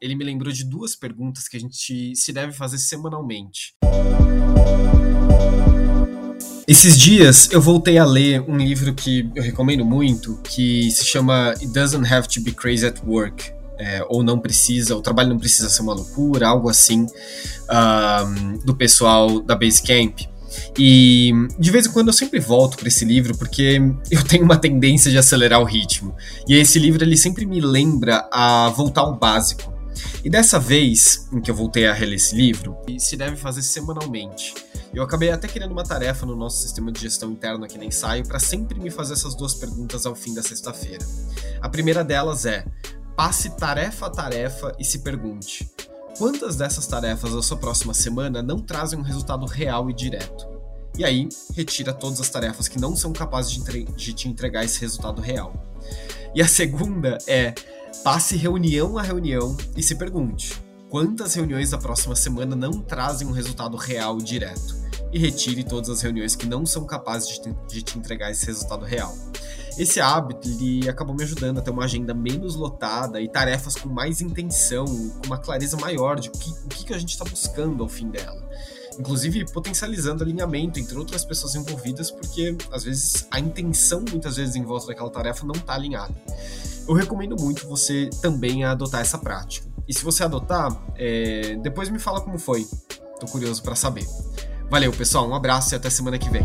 ele me lembrou de duas perguntas que a gente se deve fazer semanalmente. Esses dias eu voltei a ler um livro que eu recomendo muito, que se chama It Doesn't Have to Be Crazy at Work. É, ou não precisa, o trabalho não precisa ser uma loucura, algo assim, um, do pessoal da Basecamp. E de vez em quando eu sempre volto para esse livro porque eu tenho uma tendência de acelerar o ritmo. E esse livro ele sempre me lembra a voltar ao básico. E dessa vez em que eu voltei a reler esse livro, se deve fazer semanalmente. Eu acabei até querendo uma tarefa no nosso sistema de gestão interno aqui no ensaio para sempre me fazer essas duas perguntas ao fim da sexta-feira. A primeira delas é: passe tarefa a tarefa e se pergunte: quantas dessas tarefas da sua próxima semana não trazem um resultado real e direto? E aí, retira todas as tarefas que não são capazes de, de te entregar esse resultado real. E a segunda é Passe reunião a reunião e se pergunte: quantas reuniões da próxima semana não trazem um resultado real e direto? E retire todas as reuniões que não são capazes de te, de te entregar esse resultado real. Esse hábito ele acabou me ajudando a ter uma agenda menos lotada e tarefas com mais intenção, com uma clareza maior de o que, o que a gente está buscando ao fim dela inclusive potencializando alinhamento entre outras pessoas envolvidas, porque às vezes a intenção muitas vezes em volta daquela tarefa não está alinhada eu recomendo muito você também adotar essa prática. E se você adotar, é, depois me fala como foi. Tô curioso para saber. Valeu, pessoal. Um abraço e até semana que vem.